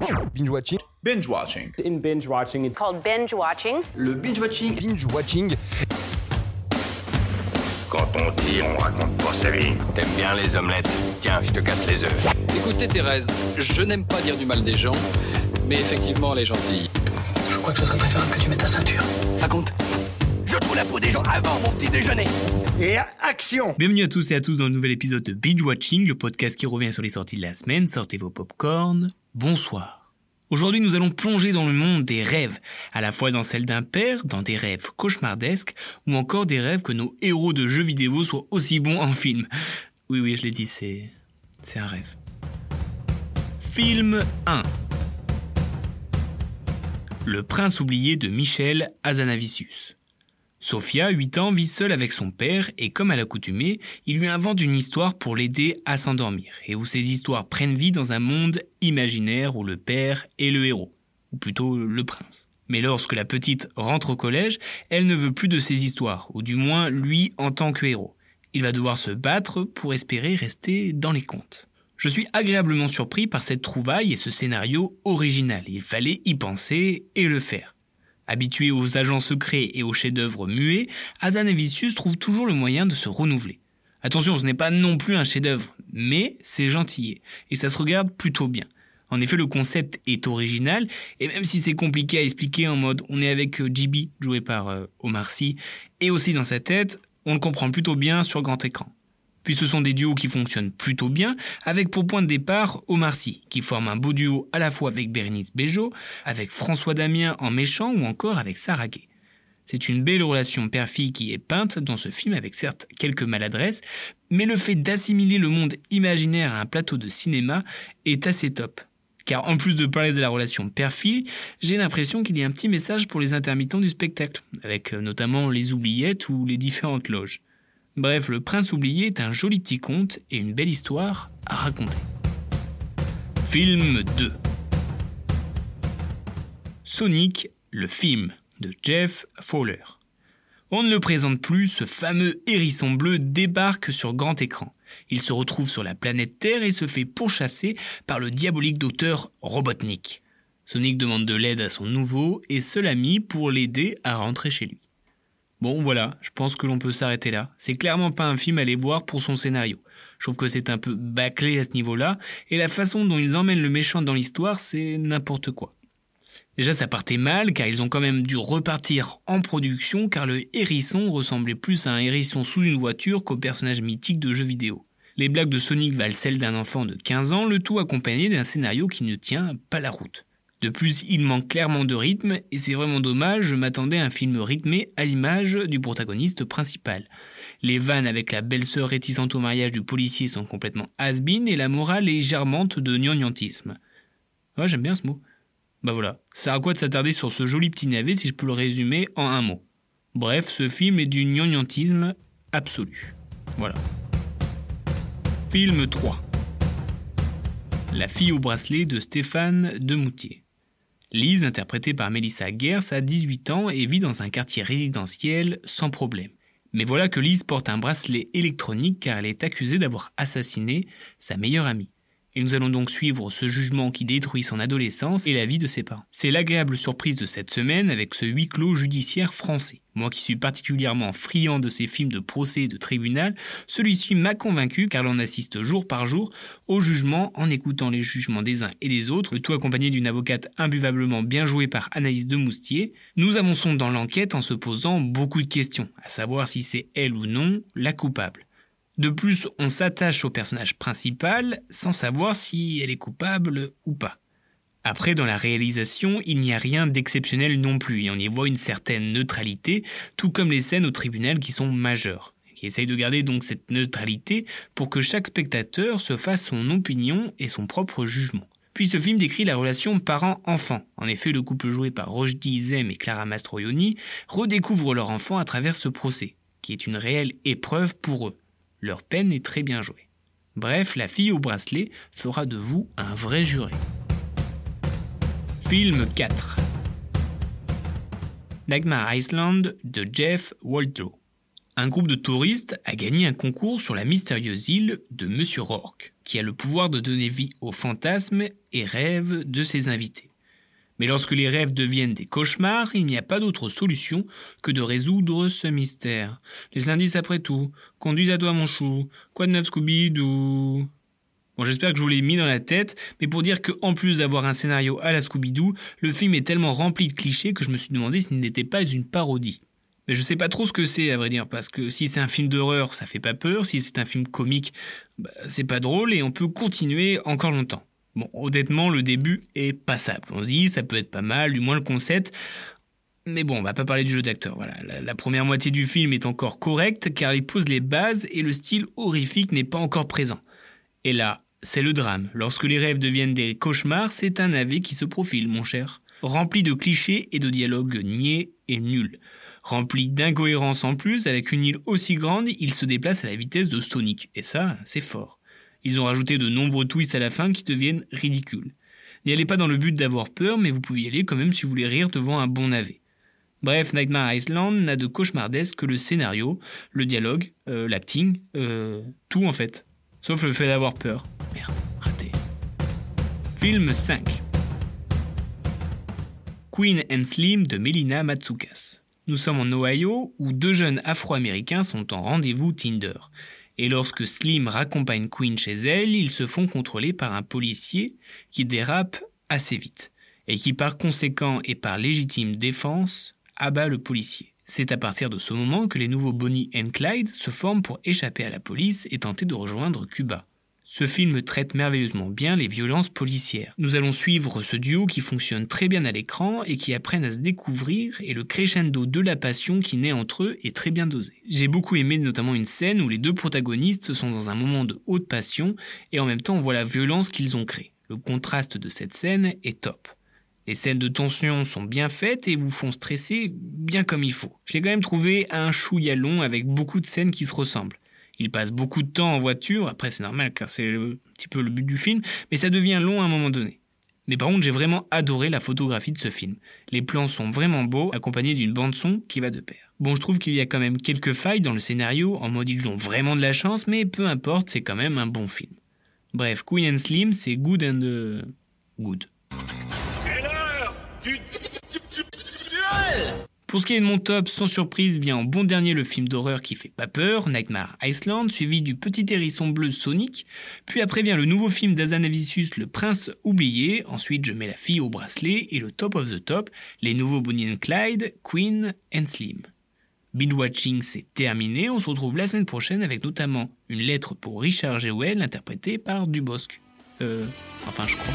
Binge watching. Binge watching. In binge watching, it's called binge watching. Le binge watching. Binge watching. Quand on dit, on raconte pas sa vie. T'aimes bien les omelettes? Tiens, je te casse les œufs. Écoutez Thérèse, je n'aime pas dire du mal des gens, mais effectivement elle est gentille. Je crois que ce serait préférable que tu mettes ta ceinture. Raconte. Je trouve la peau des gens avant mon petit déjeuner. Et action Bienvenue à tous et à tous dans le nouvel épisode de Binge Watching, le podcast qui revient sur les sorties de la semaine. Sortez vos popcorns. Bonsoir. Aujourd'hui, nous allons plonger dans le monde des rêves, à la fois dans celle d'un père, dans des rêves cauchemardesques, ou encore des rêves que nos héros de jeux vidéo soient aussi bons en film. Oui, oui, je l'ai dit, c'est. un rêve. Film 1 Le prince oublié de Michel Azanavicius. Sophia, 8 ans, vit seule avec son père et comme à l'accoutumée, il lui invente une histoire pour l'aider à s'endormir et où ces histoires prennent vie dans un monde imaginaire où le père est le héros, ou plutôt le prince. Mais lorsque la petite rentre au collège, elle ne veut plus de ces histoires, ou du moins lui en tant que héros. Il va devoir se battre pour espérer rester dans les contes. Je suis agréablement surpris par cette trouvaille et ce scénario original. Il fallait y penser et le faire. Habitué aux agents secrets et aux chefs-d'œuvre muets, Azanavicius trouve toujours le moyen de se renouveler. Attention, ce n'est pas non plus un chef-d'œuvre, mais c'est gentillet, et ça se regarde plutôt bien. En effet, le concept est original, et même si c'est compliqué à expliquer en mode on est avec euh, joué par euh, Omar Sy, et aussi dans sa tête, on le comprend plutôt bien sur grand écran. Puis ce sont des duos qui fonctionnent plutôt bien, avec pour point de départ Omar Sy, qui forme un beau duo à la fois avec Bérénice Bejo, avec François Damien en méchant ou encore avec Sarah. C'est une belle relation père-fille qui est peinte dans ce film avec certes quelques maladresses, mais le fait d'assimiler le monde imaginaire à un plateau de cinéma est assez top. Car en plus de parler de la relation père-fille, j'ai l'impression qu'il y a un petit message pour les intermittents du spectacle, avec euh, notamment les oubliettes ou les différentes loges. Bref, Le Prince oublié est un joli petit conte et une belle histoire à raconter. Film 2 Sonic, le film de Jeff Fowler. On ne le présente plus, ce fameux hérisson bleu débarque sur grand écran. Il se retrouve sur la planète Terre et se fait pourchasser par le diabolique docteur Robotnik. Sonic demande de l'aide à son nouveau et seul ami pour l'aider à rentrer chez lui. Bon voilà, je pense que l'on peut s'arrêter là. C'est clairement pas un film à aller voir pour son scénario. Je trouve que c'est un peu bâclé à ce niveau-là, et la façon dont ils emmènent le méchant dans l'histoire, c'est n'importe quoi. Déjà ça partait mal car ils ont quand même dû repartir en production car le hérisson ressemblait plus à un hérisson sous une voiture qu'au personnage mythique de jeux vidéo. Les blagues de Sonic valent celles d'un enfant de 15 ans, le tout accompagné d'un scénario qui ne tient pas la route. De plus, il manque clairement de rythme, et c'est vraiment dommage, je m'attendais à un film rythmé à l'image du protagoniste principal. Les vannes avec la belle-sœur réticente au mariage du policier sont complètement has et la morale est germante de gnangnantisme. Ouais, j'aime bien ce mot. Bah voilà, ça à quoi de s'attarder sur ce joli petit navet si je peux le résumer en un mot? Bref, ce film est du gnangnantisme absolu. Voilà. Film 3 La fille au bracelet de Stéphane Demoutier. Lise, interprétée par Melissa Gers, a 18 ans et vit dans un quartier résidentiel sans problème. Mais voilà que Lise porte un bracelet électronique car elle est accusée d'avoir assassiné sa meilleure amie. Et nous allons donc suivre ce jugement qui détruit son adolescence et la vie de ses parents. C'est l'agréable surprise de cette semaine avec ce huis clos judiciaire français. Moi qui suis particulièrement friand de ces films de procès et de tribunal, celui-ci m'a convaincu car l'on assiste jour par jour au jugement en écoutant les jugements des uns et des autres, le tout accompagné d'une avocate imbuvablement bien jouée par Anaïs de Moustier. Nous avançons dans l'enquête en se posant beaucoup de questions, à savoir si c'est elle ou non la coupable. De plus, on s'attache au personnage principal sans savoir si elle est coupable ou pas. Après, dans la réalisation, il n'y a rien d'exceptionnel non plus, et on y voit une certaine neutralité, tout comme les scènes au tribunal qui sont majeures, qui essayent de garder donc cette neutralité pour que chaque spectateur se fasse son opinion et son propre jugement. Puis ce film décrit la relation parent-enfant. En effet, le couple joué par Rochdi Zem et Clara Mastroianni redécouvre leur enfant à travers ce procès, qui est une réelle épreuve pour eux. Leur peine est très bien jouée. Bref, la fille au bracelet fera de vous un vrai juré. Film 4 Nightmare Island de Jeff Waldo. Un groupe de touristes a gagné un concours sur la mystérieuse île de Monsieur Rourke, qui a le pouvoir de donner vie aux fantasmes et rêves de ses invités. Mais lorsque les rêves deviennent des cauchemars, il n'y a pas d'autre solution que de résoudre ce mystère. Les indices après tout. Conduis à toi mon chou. Quoi de neuf Scooby-Doo? Bon, j'espère que je vous l'ai mis dans la tête, mais pour dire que en plus d'avoir un scénario à la Scooby-Doo, le film est tellement rempli de clichés que je me suis demandé s'il n'était pas une parodie. Mais je sais pas trop ce que c'est, à vrai dire, parce que si c'est un film d'horreur, ça fait pas peur, si c'est un film comique, bah, c'est pas drôle, et on peut continuer encore longtemps. Bon, honnêtement, le début est passable. On se dit, ça peut être pas mal, du moins le concept. Mais bon, on va pas parler du jeu d'acteur. Voilà, la, première moitié du film est encore correcte car il pose les bases et le style horrifique n'est pas encore présent. Et là, c'est le drame. Lorsque les rêves deviennent des cauchemars, c'est un navet qui se profile, mon cher. Rempli de clichés et de dialogues niais et nuls. Rempli d'incohérences en plus, avec une île aussi grande, il se déplace à la vitesse de Sonic. Et ça, c'est fort. Ils ont rajouté de nombreux twists à la fin qui deviennent ridicules. N'y allez pas dans le but d'avoir peur, mais vous pouvez y aller quand même si vous voulez rire devant un bon navet. Bref, Nightmare Island n'a de cauchemardesque que le scénario, le dialogue, euh, l'acting, euh, tout en fait. Sauf le fait d'avoir peur. Merde, raté. Film 5 Queen and Slim de Melina Matsukas. Nous sommes en Ohio où deux jeunes afro-américains sont en rendez-vous Tinder. Et lorsque Slim raccompagne Queen chez elle, ils se font contrôler par un policier qui dérape assez vite et qui par conséquent et par légitime défense abat le policier. C'est à partir de ce moment que les nouveaux Bonnie et Clyde se forment pour échapper à la police et tenter de rejoindre Cuba. Ce film traite merveilleusement bien les violences policières. Nous allons suivre ce duo qui fonctionne très bien à l'écran et qui apprennent à se découvrir et le crescendo de la passion qui naît entre eux est très bien dosé. J'ai beaucoup aimé notamment une scène où les deux protagonistes sont dans un moment de haute passion et en même temps on voit la violence qu'ils ont créée. Le contraste de cette scène est top. Les scènes de tension sont bien faites et vous font stresser bien comme il faut. Je l'ai quand même trouvé un chouïa long avec beaucoup de scènes qui se ressemblent. Il passe beaucoup de temps en voiture, après c'est normal car c'est un petit peu le but du film, mais ça devient long à un moment donné. Mais par contre, j'ai vraiment adoré la photographie de ce film. Les plans sont vraiment beaux, accompagnés d'une bande son qui va de pair. Bon, je trouve qu'il y a quand même quelques failles dans le scénario, en mode ils ont vraiment de la chance, mais peu importe, c'est quand même un bon film. Bref, Queen and Slim, c'est good and uh, good. C'est l'heure du pour ce qui est de mon top, sans surprise, vient en bon dernier le film d'horreur qui fait pas peur, Nightmare Island, suivi du petit hérisson bleu Sonic, puis après vient le nouveau film d'Azanavicius, Le Prince oublié, ensuite je mets la fille au bracelet, et le top of the top, les nouveaux Bonnie and Clyde, Queen and Slim. Binge Watching, c'est terminé, on se retrouve la semaine prochaine avec notamment une lettre pour Richard Jewell, interprété par Dubosc. Euh, enfin je crois.